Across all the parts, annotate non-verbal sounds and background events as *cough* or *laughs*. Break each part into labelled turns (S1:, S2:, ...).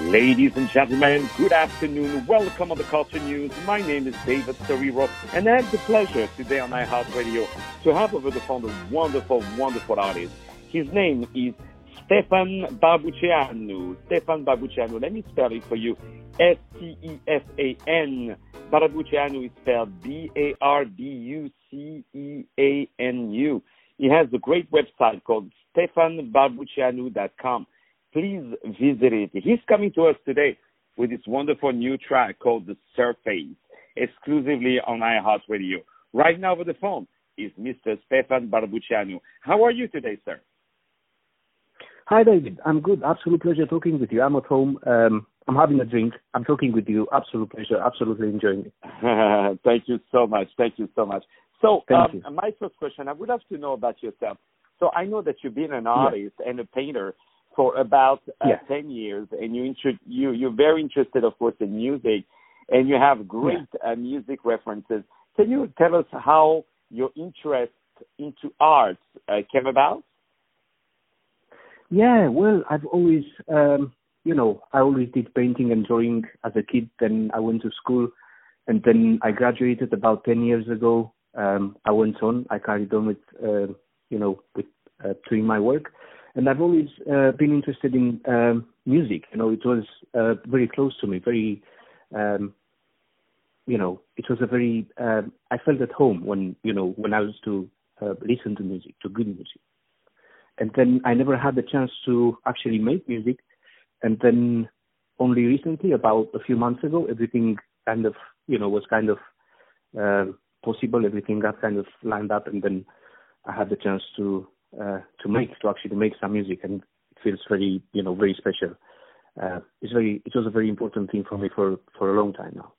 S1: Ladies and gentlemen, good afternoon. Welcome on the Culture News. My name is David Soriro, and I have the pleasure today on iHeartRadio to have over the phone a wonderful, wonderful artist. His name is Stefan Barbuceanu. Stefan Barbuceanu. Let me spell it for you. S-T-E-F-A-N. Barbuceanu is spelled B-A-R-B-U-C-E-A-N-U. He has a great website called stefanbarbuceanu.com please visit it. He's coming to us today with this wonderful new track called The Surface, exclusively on iHeartRadio. Right now over the phone is Mr. Stefan Barbuceanu. How are you today, sir?
S2: Hi, David. I'm good. Absolute pleasure talking with you. I'm at home. Um, I'm having a drink. I'm talking with you. Absolute pleasure. Absolutely enjoying it. *laughs*
S1: Thank you so much. Thank you so much. So, um, my first question, I would love to know about yourself. So, I know that you've been an artist yeah. and a painter for about uh, yeah. 10 years and you, inter- you, you're very interested, of course, in music and you have great yeah. uh, music references. Can you tell us how your interest into arts uh, came about?
S2: Yeah, well, I've always, um, you know, I always did painting and drawing as a kid. Then I went to school and then I graduated about 10 years ago. Um, I went on, I carried on with, uh, you know, with uh, doing my work and I've always uh, been interested in um, music. You know, it was uh, very close to me. Very, um, you know, it was a very. Um, I felt at home when you know when I was to uh, listen to music, to good music. And then I never had the chance to actually make music. And then only recently, about a few months ago, everything kind of you know was kind of uh, possible. Everything got kind of lined up, and then I had the chance to uh, to make to actually make some music, and it feels very you know very special. Uh, it's very it was a very important thing for me for for a long time now.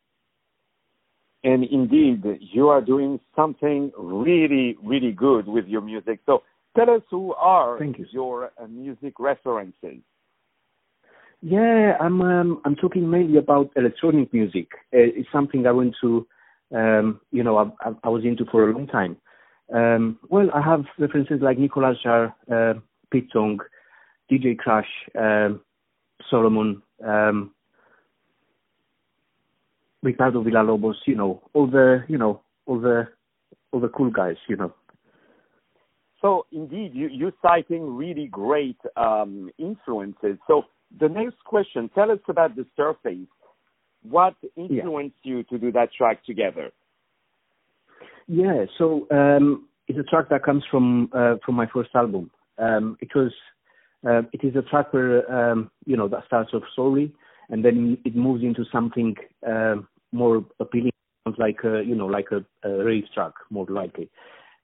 S1: And indeed, you are doing something really really good with your music. So tell us who are
S2: you.
S1: your uh, music references.
S2: Yeah, I'm um, I'm talking mainly about electronic music. Uh, it's something I went to, um, you know, I, I was into for a long time. Um, well, I have references like Nicolas Jaar, uh, Pete Tong, DJ Crash, um, Solomun, um, Ricardo Villalobos, you know, all the, you know, all the, all the cool guys, you know.
S1: So indeed, you, you're citing really great um, influences. So the next question, tell us about the surface. What influenced yeah. you to do that track together?
S2: Yeah, so um, it's a track that comes from uh, from my first album. Um, it was uh, it is a track where um, you know that starts off slowly and then it moves into something uh, more appealing, like a, you know like a, a rave track more likely.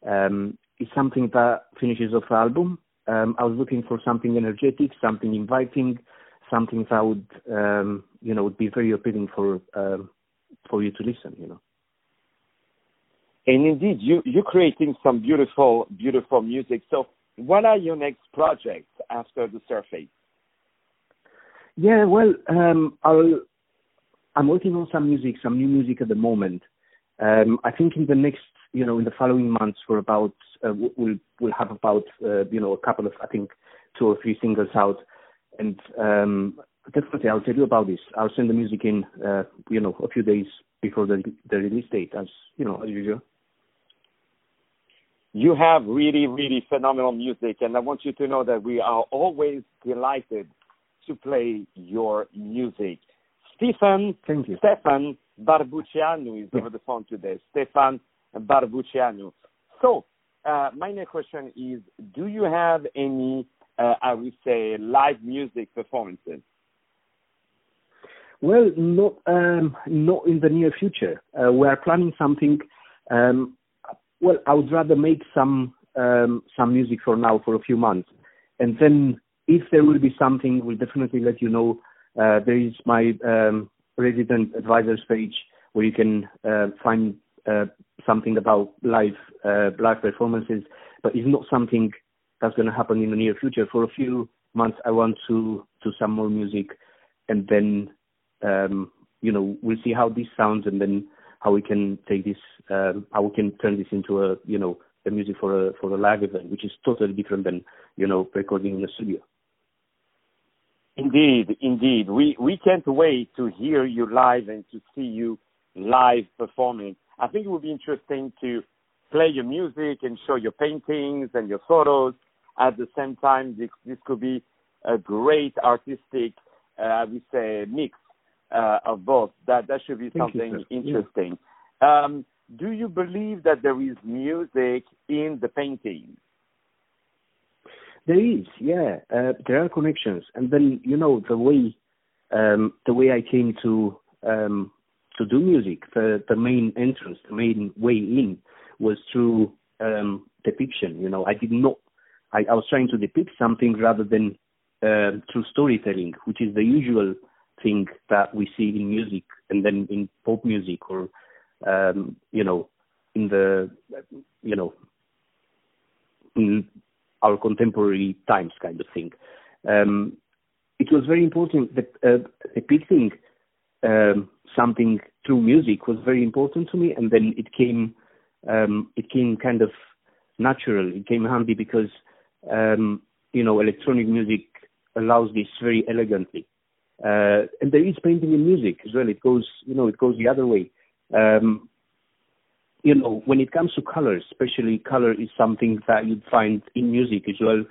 S2: Um, it's something that finishes off the album. Um, I was looking for something energetic, something inviting, something that would um, you know would be very appealing for um, for you to listen. You know.
S1: And indeed, you, you're creating some beautiful, beautiful music. So, what are your next projects after the surface?
S2: Yeah, well, um, I'll, I'm working on some music, some new music at the moment. Um, I think in the next, you know, in the following months, for about uh, we'll we'll have about uh, you know a couple of I think two or three singles out, and um, definitely I'll tell you about this. I'll send the music in, uh, you know, a few days before the the release date, as you know, as usual
S1: you have really, really phenomenal music, and I want you to know that we are always delighted to play your music. Stefan,
S2: Thank you.
S1: Stefan Barbuceanu is over the phone today. Stefan Barbuceanu. So, uh, my next question is: Do you have any, uh, I would say, live music performances?
S2: Well, not um, not in the near future. Uh, we are planning something. Um, well, I would rather make some um, some music for now for a few months, and then if there will be something, we'll definitely let you know. Uh, there is my um, Resident Advisor's page where you can uh, find uh, something about live uh, live performances, but it's not something that's going to happen in the near future. For a few months, I want to do some more music, and then um, you know we'll see how this sounds, and then how we can take this, um, how we can turn this into a, you know, the music for a for a live event, which is totally different than, you know, recording in a studio.
S1: Indeed, indeed. We we can't wait to hear you live and to see you live performing. I think it would be interesting to play your music and show your paintings and your photos at the same time. This, this could be a great artistic, uh, I would say, mix uh, of both. That that should be
S2: Thank
S1: something
S2: you,
S1: interesting. Yeah. Um, do you believe that there is music in the painting?
S2: There is, yeah. Uh, there are connections, and then you know the way um, the way I came to um, to do music. The the main entrance, the main way in, was through um, depiction. You know, I did not. I, I was trying to depict something rather than uh, through storytelling, which is the usual thing that we see in music and then in pop music or um, you know in the you know in our contemporary times kind of thing. Um, it was very important that uh, depicting um, something through music was very important to me, and then it came um, it came kind of natural. It came handy because um, you know electronic music allows this very elegantly, uh, and there is painting in music as well. It goes you know it goes the other way. Um, you know, when it comes to color, especially color is something that you'd find in music as well.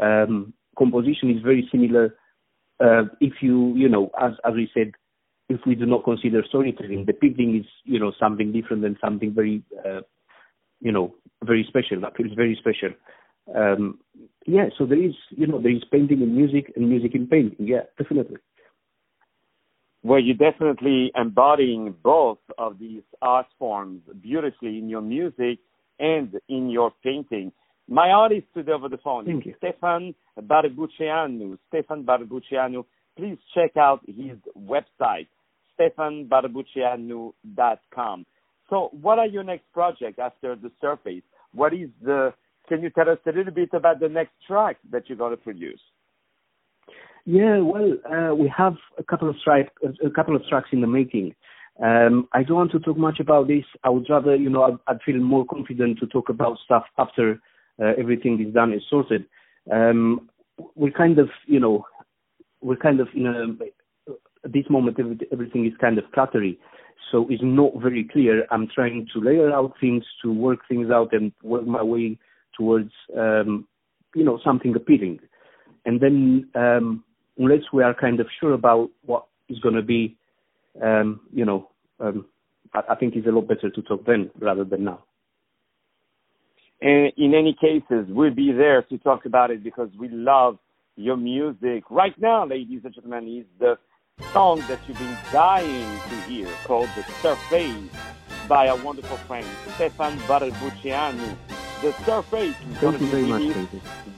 S2: Um, composition is very similar. Uh, if you, you know, as as we said, if we do not consider storytelling, the depicting is, you know, something different than something very, uh, you know, very special. That feels very special. Um, yeah, so there is, you know, there is painting in music and music in painting. Yeah, definitely
S1: where you're definitely embodying both of these art forms beautifully in your music and in your painting. My artist today over the phone
S2: Thank
S1: is Stefan Barbuceanu. Stefan Barbuceanu. Please check out his website, stefanbarbuceanu.com. So, what are your next projects after the surface? What is the? Can you tell us a little bit about the next track that you're going to produce?
S2: Yeah, well, uh, we have a couple of strike, a couple of tracks in the making. Um, I don't want to talk much about this. I would rather, you know, I'd, I'd feel more confident to talk about stuff after uh, everything is done and sorted. Um, we're kind of, you know, we're kind of in a, at this moment everything is kind of cluttery, so it's not very clear. I'm trying to layer out things, to work things out, and work my way towards, um, you know, something appealing. And then um, unless we are kind of sure about what is going to be, um, you know, um, I, I, think it's a lot better to talk then rather than now.
S1: And in any cases, we'll be there to talk about it because we love your music. Right now, ladies and gentlemen, is the song that you've been dying to hear called The Surface by our wonderful friend Stefan Barbuceanu the surface is going to be released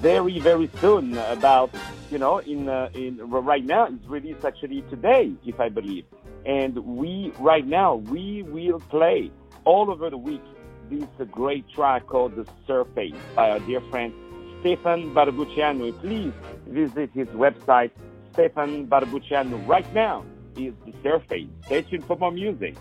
S1: very, very soon. About you know, in uh, in right now it's released actually today, if I believe. And we right now we will play all over the week this great track called "The Surface" by our dear friend Stefan Barbuceanu. Please visit his website, Stefan Barbuceanu. Right now is "The Surface." Stay tuned for more music.